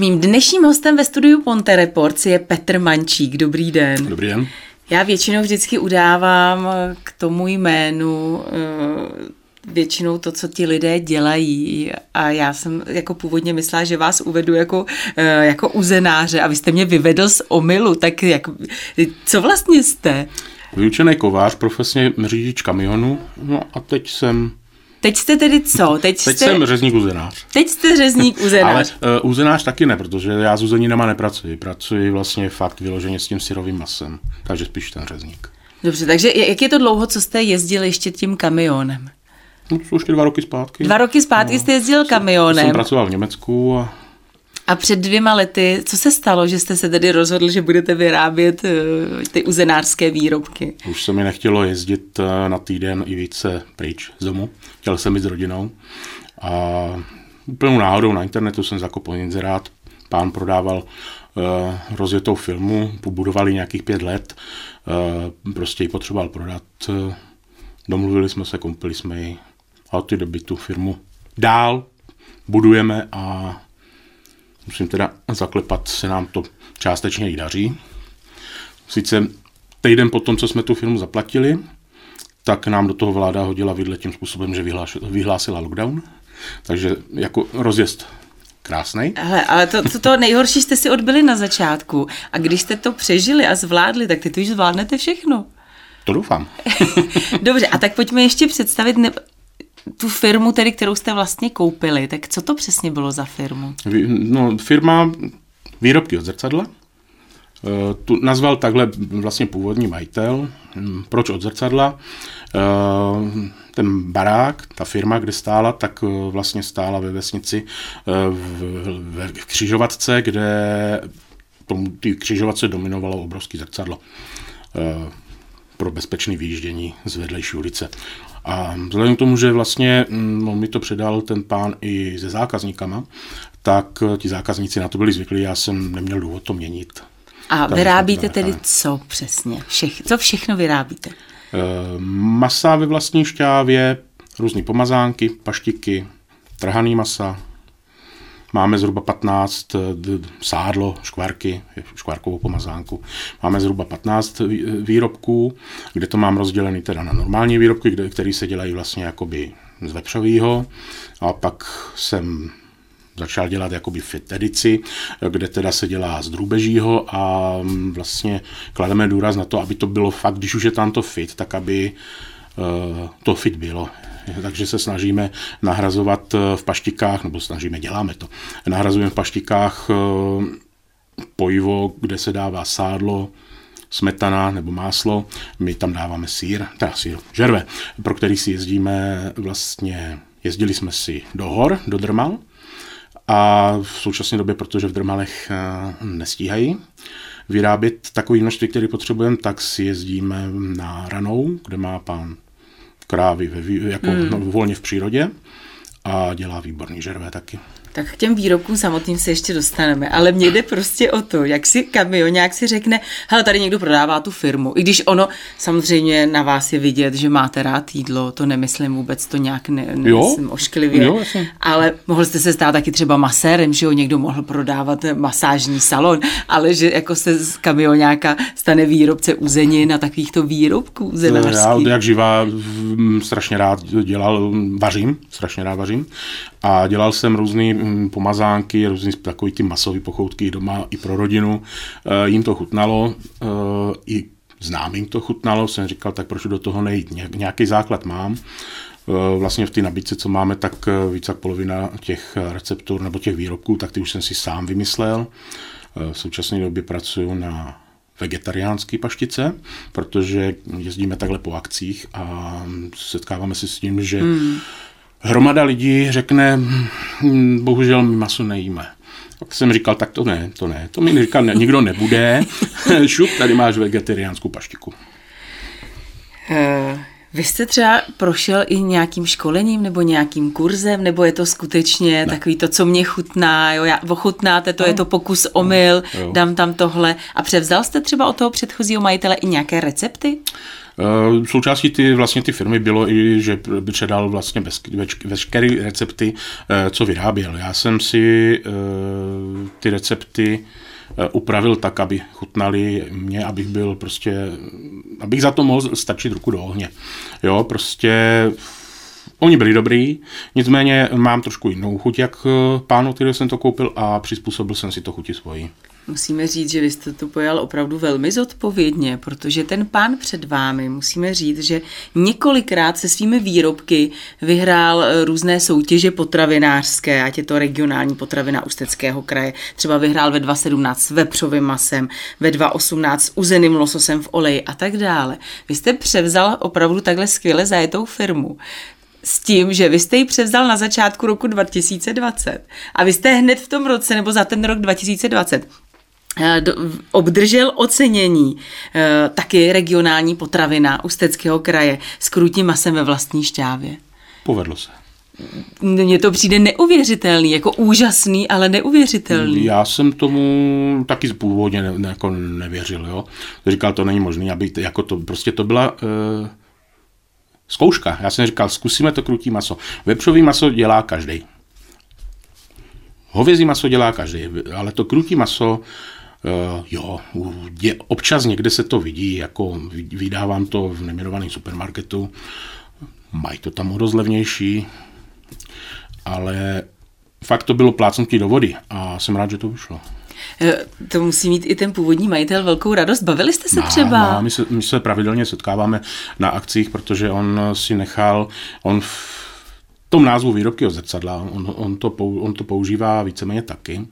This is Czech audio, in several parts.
Mým dnešním hostem ve studiu Ponte Reports je Petr Mančík. Dobrý den. Dobrý den. Já většinou vždycky udávám k tomu jménu eh, většinou to, co ti lidé dělají. A já jsem jako původně myslela, že vás uvedu jako, eh, jako uzenáře a vy jste mě vyvedl z omylu. Tak jak, co vlastně jste? Vyučený kovář, profesně řidič kamionu, no a teď jsem Teď jste tedy co? Teď, teď jste... jsem řezník uzenář. Teď jste řezník uzenář. Ale uh, uzenář taky ne, protože já s uzeninama nepracuji. Pracuji vlastně fakt vyloženě s tím syrovým masem. Takže spíš ten řezník. Dobře, takže jak je to dlouho, co jste jezdil ještě tím kamionem? No, ještě dva roky zpátky. Dva roky zpátky no, jste jezdil kamionem. Jsem pracoval v Německu a a před dvěma lety, co se stalo, že jste se tedy rozhodl, že budete vyrábět uh, ty uzenářské výrobky? Už se mi nechtělo jezdit uh, na týden i více pryč z domu. Chtěl jsem být s rodinou. A úplnou náhodou na internetu jsem zakopl inzerát. Pán prodával uh, rozjetou filmu, pobudovali nějakých pět let. Prostě ji potřeboval prodat. Domluvili jsme se, koupili jsme ji a od té doby tu firmu dál budujeme a musím teda zaklepat, se nám to částečně i daří. Sice týden po tom, co jsme tu firmu zaplatili, tak nám do toho vláda hodila vidle tím způsobem, že vyhlásila lockdown. Takže jako rozjezd krásný. Ale, ale to, to, to nejhorší jste si odbyli na začátku. A když jste to přežili a zvládli, tak ty to už zvládnete všechno. To doufám. Dobře, a tak pojďme ještě představit, ne, tu firmu, tedy, kterou jste vlastně koupili, tak co to přesně bylo za firmu? No, firma výrobky od zrcadla. Eh, tu nazval takhle vlastně původní majitel. Hm, proč od zrcadla? Eh, ten barák, ta firma, kde stála, tak eh, vlastně stála ve vesnici v, křižovatce, kde ty křižovatce dominovalo obrovský zrcadlo pro bezpečné výjíždění z vedlejší ulice. A vzhledem k tomu, že vlastně no, mi to předal ten pán i se zákazníkama, tak eh, ti zákazníci na to byli zvyklí, já jsem neměl důvod to měnit. A tak vyrábíte tedy co přesně? Všech, co všechno vyrábíte? E, masa ve vlastní šťávě, různé pomazánky, paštiky, trhaný masa, Máme zhruba 15 eh, sádlo, škvárky, škvárkovou pomazánku. Máme zhruba 15 výrobků, kde to mám rozdělený teda na normální výrobky, které se dělají vlastně jakoby z vepřového. A pak jsem začal dělat jakoby fit edici, kde teda se dělá z drůbežího a mm, vlastně klademe důraz na to, aby to bylo fakt, když už je tam to fit, tak aby to fit bylo takže se snažíme nahrazovat eh, v paštikách, nebo snažíme, děláme to, nahrazujeme v paštikách eh, pojivo, kde se dává sádlo, smetana nebo máslo, my tam dáváme sír, teda sír, žerve, pro který si jezdíme vlastně, jezdili jsme si do hor, do Drmal, a v současné době, protože v Drmalech eh, nestíhají vyrábět takový množství, který potřebujeme, tak si jezdíme na Ranou, kde má pán krávy ve, jako mm. volně v přírodě a dělá výborný žervé taky. Tak k těm výrobkům samotným se ještě dostaneme, ale mně jde prostě o to, jak si kamionák si řekne, hele, tady někdo prodává tu firmu. I když ono samozřejmě na vás je vidět, že máte rád jídlo, to nemyslím vůbec, to nějak ne, nemyslím jo? ošklivě. Jo, ale mohl jste se stát taky třeba masérem, že jo, někdo mohl prodávat masážní salon, ale že jako se z kamionáka stane výrobce uzenin a takovýchto výrobků uzenářských. Já jak živá strašně rád dělal, vařím, strašně rád vařím a dělal jsem různé mm, pomazánky, různý takový ty masové pochoutky doma i pro rodinu. E, jim to chutnalo, e, i známým to chutnalo, jsem říkal, tak proč do toho nejít, nějaký základ mám. E, vlastně v té nabídce, co máme, tak více jak polovina těch receptur nebo těch výrobků, tak ty už jsem si sám vymyslel. V současné době pracuju na vegetariánské paštice, protože jezdíme takhle po akcích a setkáváme se s tím, že hmm hromada lidí řekne, hm, bohužel my maso nejíme. Tak jsem říkal, tak to ne, to ne. To mi říkal, ne, nikdo nebude. Šup, tady máš vegetariánskou paštiku. Uh, vy jste třeba prošel i nějakým školením nebo nějakým kurzem, nebo je to skutečně ne. takový to, co mě chutná, jo, já, ochutnáte to, no. je to pokus omyl, no. dám tam tohle. A převzal jste třeba od toho předchozího majitele i nějaké recepty? Uh, součástí ty, vlastně ty firmy bylo i, že předal vlastně veškeré recepty, uh, co vyráběl. Já jsem si uh, ty recepty upravil tak, aby chutnali mě, abych byl prostě, abych za to mohl stačit ruku do ohně. Jo, prostě Oni byli dobrý, nicméně mám trošku jinou chuť, jak pánu, který jsem to koupil a přizpůsobil jsem si to chuti svoji. Musíme říct, že vy jste to pojal opravdu velmi zodpovědně, protože ten pán před vámi, musíme říct, že několikrát se svými výrobky vyhrál eh, různé soutěže potravinářské, ať je to regionální potravina Ústeckého kraje. Třeba vyhrál ve 2017 s vepřovým masem, ve 2018 s uzeným lososem v oleji a tak dále. Vy jste převzal opravdu takhle skvěle zajetou firmu s tím, že vy jste ji převzal na začátku roku 2020 a vy jste hned v tom roce nebo za ten rok 2020 Eh, obdržel ocenění eh, taky regionální potravina Ústeckého kraje s krutím masem ve vlastní šťávě. Povedlo se. Mně to přijde neuvěřitelný, jako úžasný, ale neuvěřitelný. Já jsem tomu taky původně ne, ne, jako nevěřil, jo. Říkal, to není možné, aby to, jako to, prostě to byla uh, zkouška. Já jsem říkal, zkusíme to krutí maso. Vepřový maso dělá každý. Hovězí maso dělá každý, ale to krutí maso jo, je, občas někde se to vidí, jako vydávám to v nemirovaném supermarketu, mají to tam o levnější, ale fakt to bylo plácnutí do vody a jsem rád, že to vyšlo. Eh, to musí mít i ten původní majitel velkou radost. Bavili jste se má, třeba? Má, my, se, my se pravidelně setkáváme na akcích, protože on si nechal, on v tom názvu výrobky od zrcadla, on, on, to, on to používá víceméně taky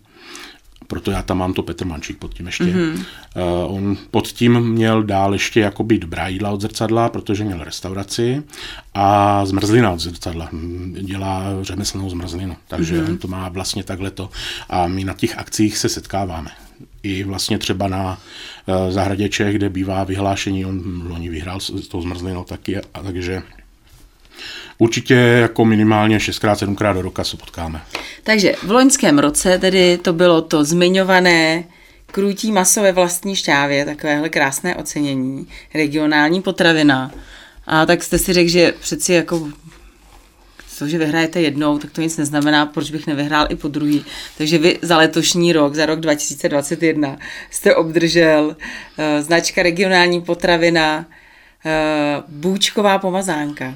proto já tam mám to Petr Mančík pod tím ještě. Mm-hmm. Uh, on pod tím měl dál ještě jakoby dobrá jídla od zrcadla, protože měl restauraci a zmrzlina od zrcadla. Dělá řemeslnou zmrzlinu, takže mm-hmm. on to má vlastně takhle to. A my na těch akcích se setkáváme. I vlastně třeba na uh, zahradě Čech, kde bývá vyhlášení, on loni vyhrál s, s tou zmrzlinou taky, a, takže určitě jako minimálně 6x, 7x do roka se potkáme. Takže v loňském roce tedy to bylo to zmiňované krutí maso ve vlastní šťávě, takovéhle krásné ocenění, regionální potravina. A tak jste si řekl, že přeci jako to, že vyhrajete jednou, tak to nic neznamená, proč bych nevyhrál i po druhý. Takže vy za letošní rok, za rok 2021, jste obdržel uh, značka regionální potravina uh, bůčková pomazánka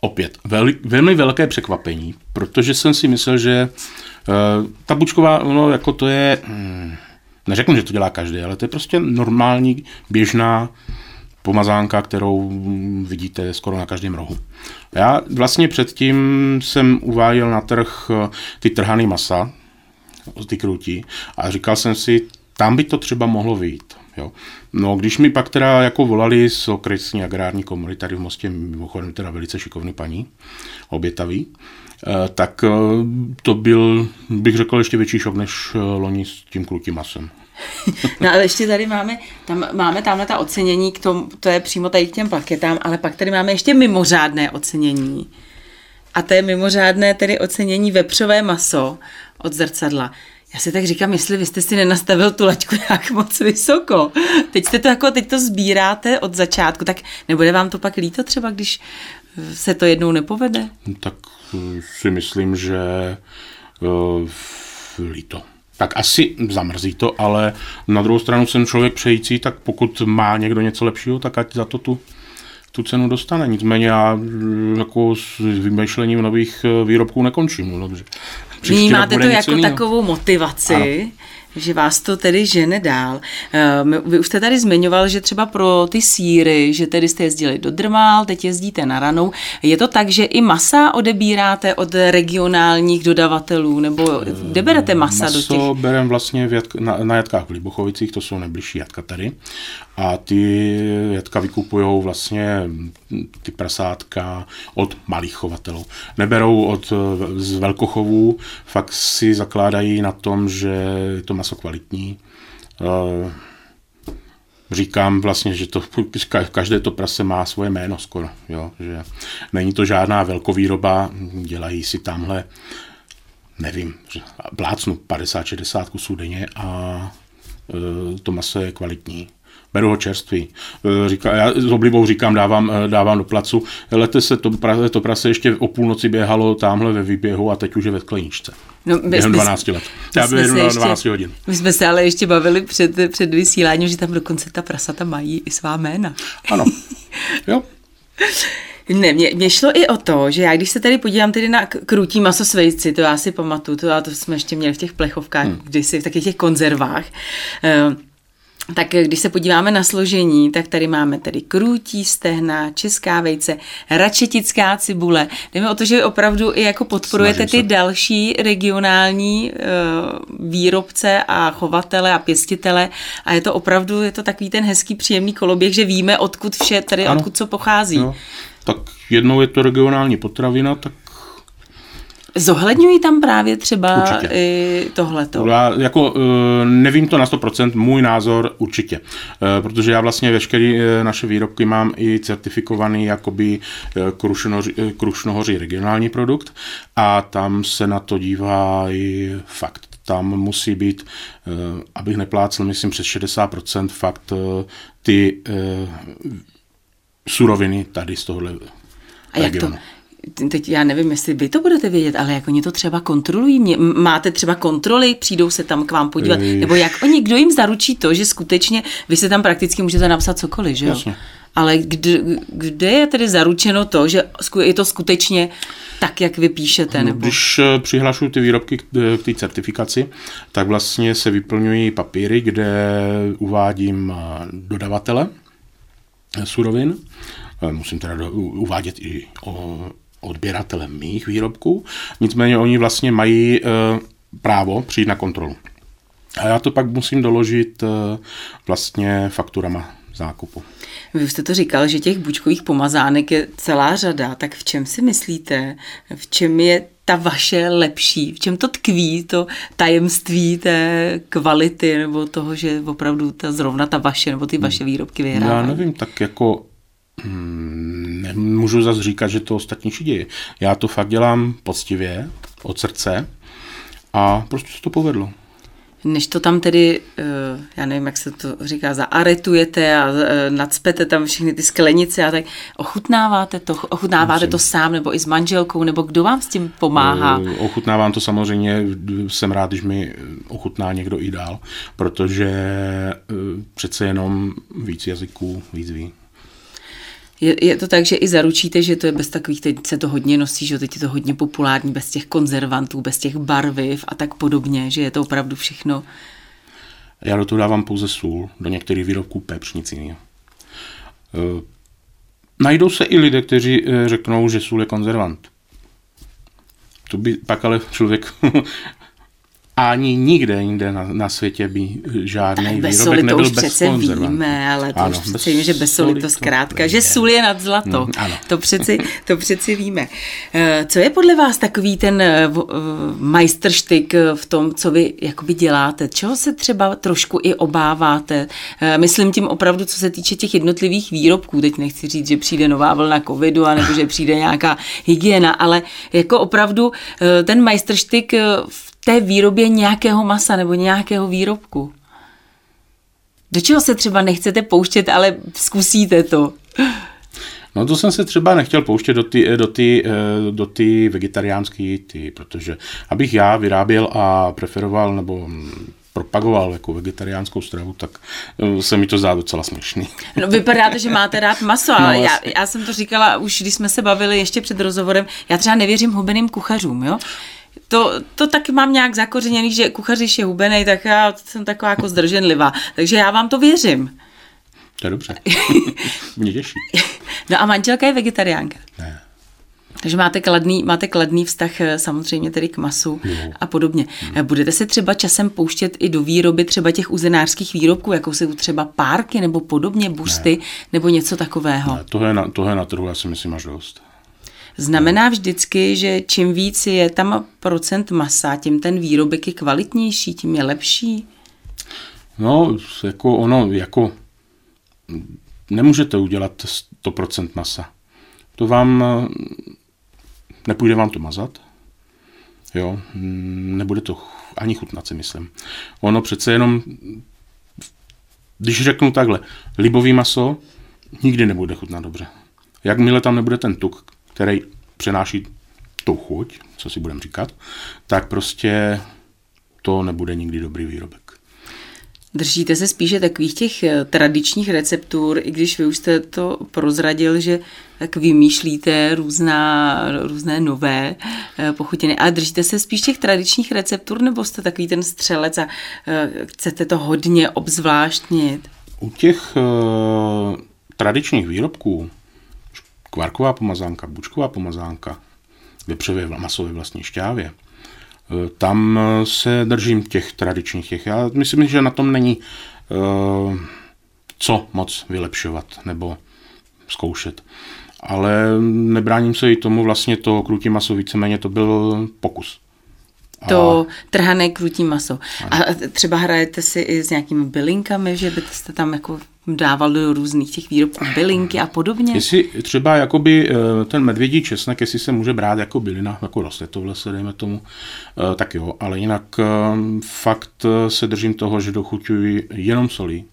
opět vel, velmi velké překvapení, protože jsem si myslel, že uh, ta bučková, no jako to je, hmm, neřeknu, že to dělá každý, ale to je prostě normální, běžná pomazánka, kterou vidíte skoro na každém rohu. Já vlastně předtím jsem uváděl na trh eh, ty trhaný masa, ty krutí, a říkal jsem si, tam by to třeba mohlo vyjít. Jo. No, když mi pak teda jako volali z okresní agrární komory tady v Mostě, mimochodem teda velice šikovný paní, obětavý, eh, tak eh, to byl, bych řekl, ještě větší šok než eh, loni s tím krutím masem. No ale ještě tady máme, tam, máme tamhle ta ocenění, k tomu, to je přímo tady k těm plaketám, ale pak tady máme ještě mimořádné ocenění. A to je mimořádné tedy ocenění vepřové maso od zrcadla. Já si tak říkám, jestli vy jste si nenastavil tu laťku nějak moc vysoko. Teď jste to jako, teď to sbíráte od začátku, tak nebude vám to pak líto třeba, když se to jednou nepovede? No, tak eh, si myslím, že uh, líto. Tak asi zamrzí to, ale na druhou stranu jsem člověk přející, tak pokud má někdo něco lepšího, tak ať za to tu tu cenu dostane. Nicméně já eh, jako s vymýšlením nových výrobků nekončím. No, dobře. Vnímáte to jako jinýho. takovou motivaci, ano že vás to tedy žene dál. Ehm, vy už jste tady zmiňoval, že třeba pro ty síry, že tedy jste jezdili do Drmál, teď jezdíte na ranou. Je to tak, že i masa odebíráte od regionálních dodavatelů, nebo kde berete masa Maso do těch? Maso berem vlastně v Jatka, na, na Jatkách v Libochovicích, to jsou nejbližší jatka tady. A ty jatka vykupují vlastně ty prasátka od malých chovatelů. Neberou od z velkochovů, fakt si zakládají na tom, že to maso kvalitní. Eh, říkám vlastně, že to, každé to prase má svoje jméno skoro, jo, že není to žádná velkovýroba, dělají si tamhle, nevím, plácnu 50-60 kusů denně a eh, to maso je kvalitní. Beru ho čerstvý. Eh, říká, já s oblibou říkám, dávám, eh, dávám do placu. Lete se to, to prase ještě o půlnoci běhalo tamhle ve výběhu a teď už je ve skleničce. No, Během 12 let. Já byl 12 ještě, hodin. My jsme se ale ještě bavili před, před vysíláním, že tam dokonce ta prasata mají i svá jména. Ano. Jo. Ne, mě, mě šlo i o to, že já když se tady podívám tedy na krutí maso s vejci, to já si pamatuju, to, to jsme ještě měli v těch plechovkách, hmm. kdysi v takových těch konzervách, uh, tak když se podíváme na složení, tak tady máme tedy krůtí, stehna, česká vejce, račetická cibule. Jdeme o to, že opravdu i jako podporujete ty další regionální uh, výrobce a chovatele a pěstitele a je to opravdu, je to takový ten hezký příjemný koloběh, že víme, odkud vše, tady ano. odkud co pochází. No. Tak jednou je to regionální potravina, tak Zohledňují tam právě třeba určitě. i tohleto? Já jako eh, nevím to na 100%, můj názor určitě. Eh, protože já vlastně veškeré eh, naše výrobky mám i certifikovaný jakoby Krušnohoří regionální produkt a tam se na to dívá i fakt. Tam musí být, abych neplácel, myslím přes 60% fakt ty suroviny tady z tohohle a jak regionu. to, teď já nevím, jestli vy to budete vědět, ale jak oni to třeba kontrolují, Mě, máte třeba kontroly, přijdou se tam k vám podívat, Jež. nebo jak oni, kdo jim zaručí to, že skutečně vy se tam prakticky můžete napsat cokoliv, že jo? Jasně. Ale kde, kde je tedy zaručeno to, že je to skutečně tak, jak vy píšete? No, nebo? Když eh, přihlašuju ty výrobky k eh, té certifikaci, tak vlastně se vyplňují papíry, kde uvádím eh, dodavatele surovin, musím teda uvádět i o odběratelem mých výrobků, nicméně oni vlastně mají e, právo přijít na kontrolu. A já to pak musím doložit e, vlastně fakturama zákupu. Vy jste to říkal, že těch bučkových pomazánek je celá řada, tak v čem si myslíte, v čem je ta vaše lepší, v čem to tkví, to tajemství té kvality nebo toho, že opravdu ta zrovna ta vaše nebo ty vaše výrobky vyhrávají? Já nevím, tak jako nemůžu zase říkat, že to ostatní děje. Já to fakt dělám poctivě, od srdce a prostě se to povedlo. Než to tam tedy, eh, já nevím, jak se to říká, zaaretujete a eh, nadspete tam všechny ty sklenice a tak, ochutnáváte to, ochutnáváte Musím. to sám nebo i s manželkou, nebo kdo vám s tím pomáhá? Eh, ochutnávám to samozřejmě, jsem rád, když mi ochutná někdo i dál, protože přece jenom víc jazyků víc ví. Je, je to tak, že i zaručíte, že to je bez takových, teď se to hodně nosí, že teď je to hodně populární, bez těch konzervantů, bez těch barviv a tak podobně, že je to opravdu všechno. Já do toho dávám pouze sůl, do některých výrobků pepř, nic jiného. E, najdou se i lidé, kteří e, řeknou, že sůl je konzervant. To by pak ale člověk ani nikde jinde na, na světě by žádný bez výrobek nebyl už bez přece víme, ale to ano, už přece víme, že bez soli to zkrátka, že sůl je nad zlato. Mm, ano. To, přeci, to přeci víme. Eh, co je podle vás takový ten eh, eh, majstrštyk v tom, co vy jakoby děláte? Čeho se třeba trošku i obáváte? Myslím tím opravdu, co se týče těch jednotlivých výrobků. Teď nechci říct, že přijde nová vlna covidu, anebo že přijde nějaká hygiena, ale jako opravdu ten majstrštyk v té výrobě nějakého masa nebo nějakého výrobku. Do čeho se třeba nechcete pouštět, ale zkusíte to? No to jsem se třeba nechtěl pouštět do ty, do ty, eh, do ty vegetariánské ty, protože abych já vyráběl a preferoval nebo propagoval jako vegetariánskou stravu, tak eh, se mi to zdá docela směšný. No vypadá to, že máte rád maso, ale no, já, já jsem to říkala už, když jsme se bavili ještě před rozhovorem, já třeba nevěřím hubeným kuchařům, jo? To, to taky mám nějak zakořeněný, že kuchař je hubený, tak já jsem taková jako zdrženlivá. Takže já vám to věřím. To je dobře. Mě těší. No a manželka je vegetariánka. Ne. Takže máte kladný, máte kladný vztah eh, samozřejmě tedy k masu no. a podobně. No. Budete se třeba časem pouštět i do výroby třeba těch uzenářských výrobků, jako jsou třeba párky nebo podobně, busty ne. nebo něco takového? Ne, tohle, je na, tohle je na trhu, já si myslím, až dost. Znamená vždycky, že čím víc je tam procent masa, tím ten výrobek je kvalitnější, tím je lepší? No, jako ono, jako nemůžete udělat 100% masa. To vám, nepůjde vám to mazat, jo, nebude to ani chutnat, si myslím. Ono přece jenom když řeknu takhle, libový maso nikdy nebude chutnat dobře. Jakmile tam nebude ten tuk, který přenáší tu chuť, co si budeme říkat, tak prostě to nebude nikdy dobrý výrobek. Držíte se spíše takových těch eh, tradičních receptur, i když vy už jste to prozradil, že tak vymýšlíte různá, různé nové eh, pochutiny. A držíte se spíš těch tradičních receptur, nebo jste takový ten střelec a eh, chcete to hodně obzvláštnit? U těch uh, tradičních výrobků, kvarková pomazánka, bučková pomazánka, vepřové masové vlastní šťávě, tam se držím těch tradičních těch. Já myslím, že na tom není uh, co moc vylepšovat nebo zkoušet. Ale nebráním se i tomu vlastně to krutí maso, víceméně to byl pokus. To a... trhané krutí maso. Ano. A třeba hrajete si i s nějakými bylinkami, že byste tam jako dával do různých těch výrobků bylinky a podobně? Jestli třeba jakoby eh, ten medvědí česnek, jestli se může brát jako bylina, jako roste to v lese, dejme tomu, eh, tak jo, ale jinak eh, fakt se držím toho, že dochuťuji jenom solí.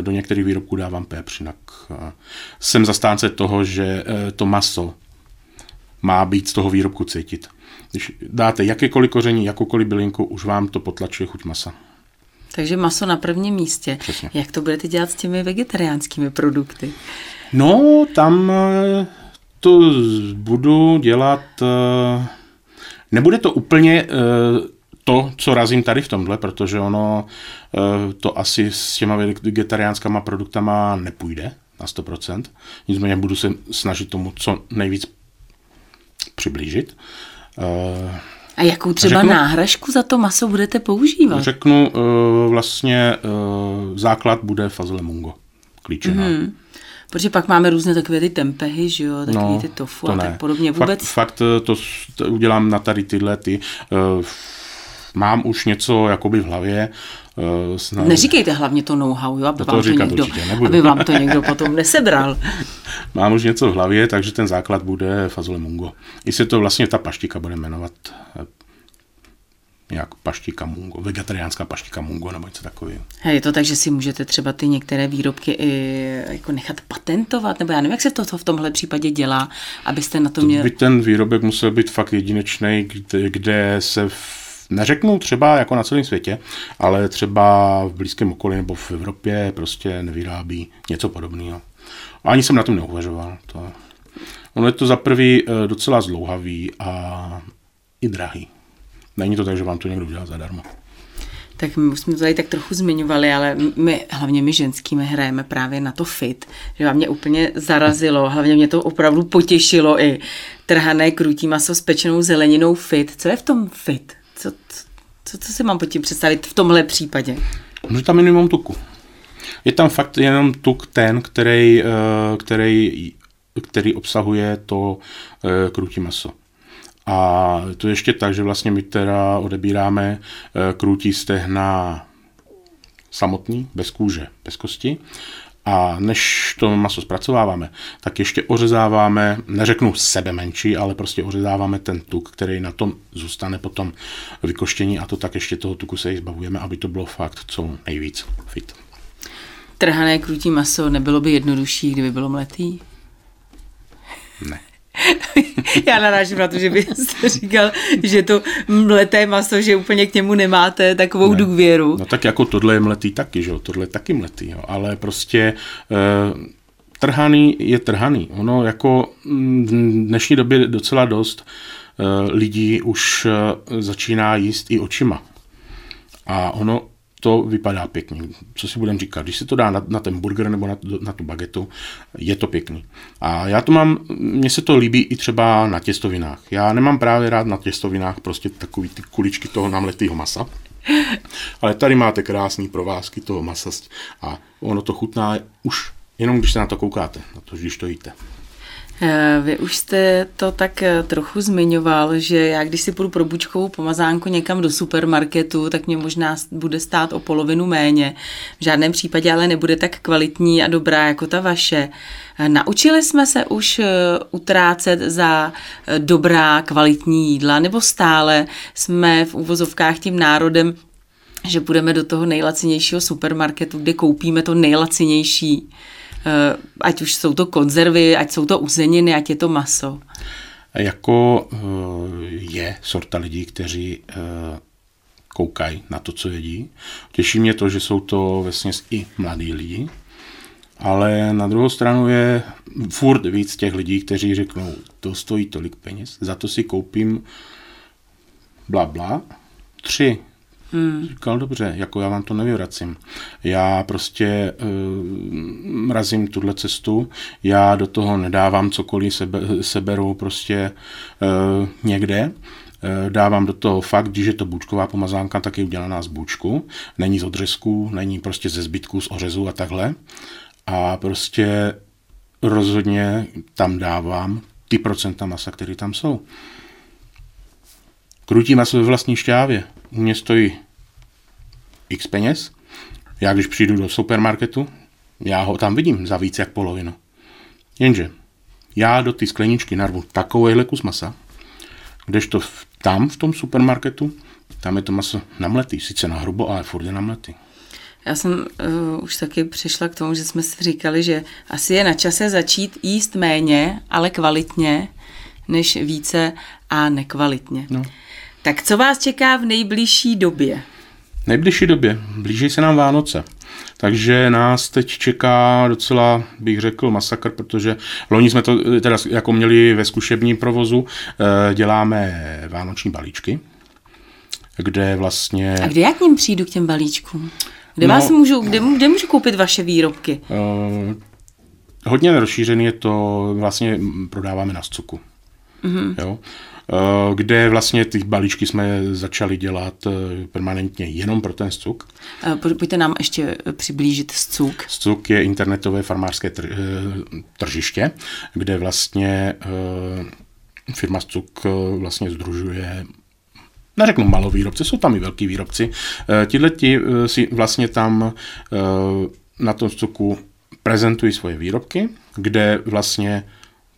Do některých výrobků dávám pepř, jinak jsem zastánce toho, že to maso má být z toho výrobku cítit. Když dáte jakékoliv koření, jakoukoliv bylinku, už vám to potlačuje chuť masa. Takže maso na prvním místě. Přesně. Jak to budete dělat s těmi vegetariánskými produkty? No, tam eh, to budu dělat... Eh, nebude to úplně eh, to, co razím tady v tomhle, protože ono to asi s těma vegetariánskama produktama nepůjde na 100%. Nicméně budu se snažit tomu co nejvíc přiblížit. A jakou třeba řeknu, náhražku za to maso budete používat? Řeknu, uh, vlastně uh, základ bude fazole mungo, klíčená. Mm-hmm. Protože pak máme různé takové ty tempehy, že jo, takové no, ty tofu to a ne. tak podobně. Vůbec... Fakt, fakt eh, to, to udělám na tady tyhle ty. Uh, mám už něco jakoby v hlavě. Uh, snad... Neříkejte hlavně to know-how, jo, aby, to vám to, někdo, aby vám to někdo potom nesebral. mám už něco v hlavě, takže ten základ bude fazole mungo. I se to vlastně ta paštika bude jmenovat nějak paštika mungo, vegetariánská paštika mungo nebo něco takového. Je to tak, že si můžete třeba ty některé výrobky i jako nechat patentovat, nebo já nevím, jak se to v tomhle případě dělá, abyste na to, to měl... by ten výrobek musel být fakt jedinečný, kde, kde se v neřeknu třeba jako na celém světě, ale třeba v blízkém okolí nebo v Evropě prostě nevyrábí něco podobného. Ani jsem na tom neuvažoval. To... Ono je to za prvý eh, docela zlouhavý a i drahý. Není to tak, že vám to někdo udělá zadarmo. Tak my jsme to tady tak trochu zmiňovali, ale my, hlavně my ženskými hrajeme právě na to fit, že vám mě úplně zarazilo, hlavně mě to opravdu potěšilo i trhané krutí maso s pečenou zeleninou fit. Co je v tom fit? Co, co, co si mám pod tím představit v tomhle případě? No, tam minimum tuku. Je tam fakt jenom tuk ten, který, eh, který, který obsahuje to eh, krutí maso. A to ještě tak, že vlastně my teda odebíráme eh, krutí stehna samotný, bez kůže, bez kosti. A než to maso zpracováváme, tak ještě ořezáváme, neřeknu sebe menší, ale prostě ořezáváme ten tuk, který na tom zůstane potom vykoštění a to tak ještě toho tuku se zbavujeme, aby to bylo fakt co nejvíc fit. Trhané krutí maso nebylo by jednodušší, kdyby bylo mletý? Ne. Já narážím na to, že byste říkal, že to mleté maso, že úplně k němu nemáte takovou ne. důvěru. No tak jako tohle je mletý taky, že jo, tohle je taky mletý, jo. ale prostě uh, trhaný je trhaný. Ono jako mm, v dnešní době docela dost uh, lidí už uh, začíná jíst i očima. A ono to vypadá pěkně. Co si budeme říkat? Když se to dá na, na ten burger nebo na, na tu bagetu, je to pěkný. A já to mám, mně se to líbí i třeba na těstovinách. Já nemám právě rád na těstovinách prostě takový ty kuličky toho namletého masa. Ale tady máte krásný provázky toho masa a ono to chutná už jenom když se na to koukáte, na to, když to jíte. Eh, vy už jste to tak eh, trochu zmiňoval, že já když si půjdu pro bučkovou pomazánku někam do supermarketu, tak mě možná bude stát o polovinu méně. V žádném případě ale nebude tak kvalitní a dobrá jako ta vaše. Eh, naučili jsme se už utrácet za dobrá, kvalitní jídla, nebo stále jsme v úvozovkách tím národem, že půjdeme do toho nejlacinějšího supermarketu, kde koupíme to nejlacinější, ať už jsou to konzervy, ať jsou to uzeniny, ať je to maso. Jako eh, je sorta lidí, kteří eh, koukají na to, co jedí. Těší mě to, že jsou to vlastně i mladí lidi, ale na druhou stranu je furt víc těch lidí, kteří řeknou, to stojí tolik peněz, za to si koupím bla bla, tři. Hmm. Říkal, dobře, jako já vám to nevyvracím. Já prostě uh, mrazím tuhle cestu, já do toho nedávám cokoliv, sebe, seberu prostě uh, někde, uh, dávám do toho fakt, když je to bůčková pomazánka, tak je udělaná z bůčku, není z odřezků, není prostě ze zbytků, z ořezů a takhle. A prostě rozhodně tam dávám ty procenta masa, které tam jsou. Krutí maso ve vlastní šťávě. U mě stojí x peněz. Já když přijdu do supermarketu, já ho tam vidím za víc jak polovinu. Jenže já do ty skleničky narvu takovýhle kus masa, kdežto v, tam v tom supermarketu, tam je to maso namletý, sice na hrubo, ale furt je namletý. Já jsem uh, už taky přišla k tomu, že jsme si říkali, že asi je na čase začít jíst méně, ale kvalitně, než více a nekvalitně. No. Tak co vás čeká v nejbližší době? V nejbližší době. Blíží se nám Vánoce. Takže nás teď čeká docela, bych řekl, masakr, protože loni jsme to eh, teda jako měli ve zkušebním provozu, eh, děláme vánoční balíčky, kde vlastně... A kde já k ním přijdu, k těm balíčkům? Kde, no, vás můžu, kde, kde můžu koupit vaše výrobky? Uh, hodně rozšířený je to, vlastně prodáváme na Scuku. Mm-hmm. Jo? Uh, kde vlastně ty balíčky jsme začali dělat uh, permanentně jenom pro ten Scuk. Pojďte nám ještě přiblížit Scuk. Scuk je internetové farmářské tr- tržiště, kde vlastně firma Scuk vlastně združuje neřeknu malovýrobci, jsou tam i velký výrobci. Eh, tihle ti eh, si vlastně tam eh, na tom stoku prezentují svoje výrobky, kde vlastně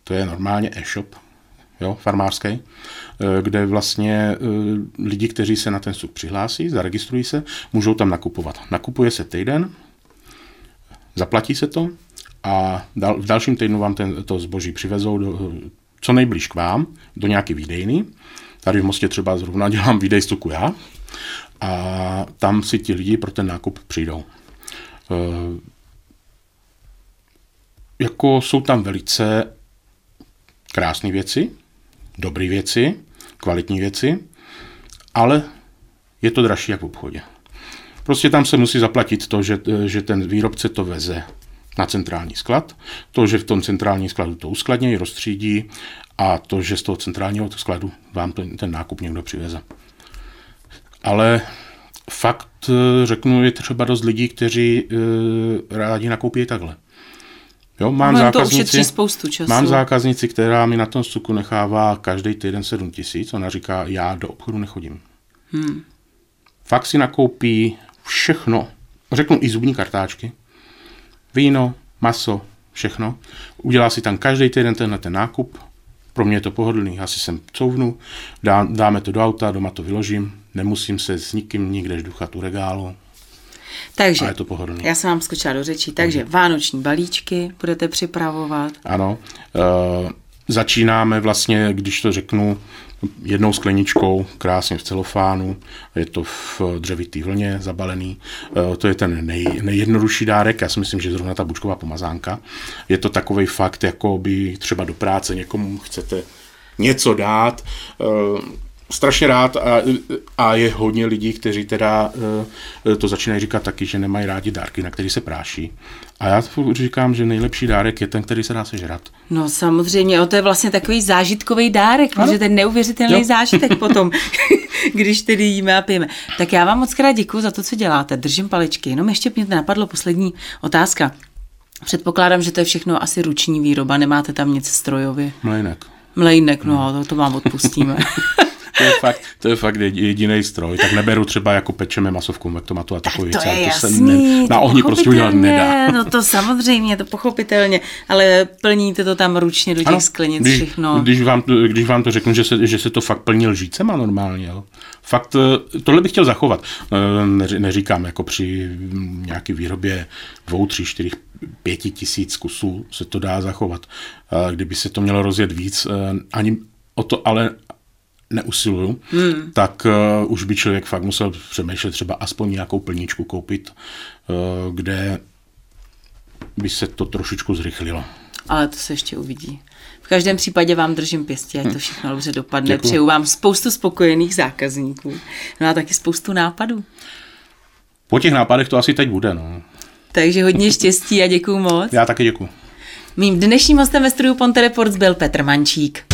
to je normálně e-shop, jo, farmářský, kde vlastně lidi, kteří se na ten stuk přihlásí, zaregistrují se, můžou tam nakupovat. Nakupuje se týden, zaplatí se to a v dalším týdnu vám ten, to zboží přivezou do, co nejblíž k vám, do nějaký výdejny Tady v Mostě třeba zrovna dělám výdej stoku já a tam si ti lidi pro ten nákup přijdou. E, jako jsou tam velice krásné věci, dobré věci, kvalitní věci, ale je to dražší jak v obchodě. Prostě tam se musí zaplatit to, že, že ten výrobce to veze na centrální sklad, to, že v tom centrálním skladu to uskladnějí, rozstřídí a to, že z toho centrálního skladu vám ten, ten nákup někdo přiveze. Ale fakt eh, řeknu, je třeba dost lidí, kteří e, rádi nakoupí takhle. Jo, mám, zákaznici, spoustu času. mám zákaznici, která mi na tom suku nechává každý týden 7 tisíc. Ona říká, já do obchodu nechodím. Hmm. Fakt si nakoupí všechno. Řeknu i zubní kartáčky. Víno, maso, všechno. Udělá si tam každý týden tenhle ten nákup pro mě je to pohodlný, asi sem couvnu, dá, dáme to do auta, doma to vyložím, nemusím se s nikým nikde duchat u regálu. Takže, a je to pohodlný. já jsem vám skočila do řečí, takže mm. vánoční balíčky budete připravovat. Ano, uh, začínáme vlastně, když to řeknu, jednou skleničkou, krásně v celofánu, je to v dřevitý vlně zabalený. Eh, to je ten nej, nejjednodušší dárek, já si myslím, že zrovna ta bučková pomazánka. Je to takový fakt, jako by třeba do práce někomu chcete něco dát, eh, strašně rád a, a je hodně lidí, kteří teda uh, to začínají říkat taky, že nemají rádi dárky, na který se práší. A já říkám, že nejlepší dárek je ten, který se dá sežrat. No samozřejmě, o to je vlastně takový zážitkový dárek, ano? protože ten neuvěřitelný jo. zážitek potom, když tedy jíme a pijeme. Tak já vám moc krát děkuji za to, co děláte. Držím paličky. Jenom ještě mě napadlo poslední otázka. Předpokládám, že to je všechno asi ruční výroba, nemáte tam nic strojově. Mlejnek. Mlejnek, no, to, to vám odpustíme. to je fakt, to je fakt jediný stroj. Tak neberu třeba jako pečeme masovku vektomatu a takový tak to, je to jasný, se ne, na ohni prostě udělat nedá. No to samozřejmě, to pochopitelně, ale plníte to tam ručně do těch ano, sklenic když, všechno. Když vám, když vám to řeknu, že se, že se to fakt plní lžícema normálně, jo. fakt eh, tohle bych chtěl zachovat. Eh, neříkám, jako při nějaké výrobě dvou, tři, čtyři, pěti tisíc kusů se to dá zachovat. Kdyby se to mělo rozjet víc, ani o to ale neusiluju, hmm. tak uh, už by člověk fakt musel přemýšlet třeba aspoň nějakou plníčku koupit, uh, kde by se to trošičku zrychlilo. Ale to se ještě uvidí. V každém případě vám držím pěstí, ať to hm. všechno dobře dopadne. Děkuju. Přeju vám spoustu spokojených zákazníků. No a taky spoustu nápadů. Po těch nápadech to asi teď bude. No. Takže hodně štěstí a děkuju moc. Já taky děkuju. Mým dnešním hostem ve studiu Ponte Reports byl Petr Mančík.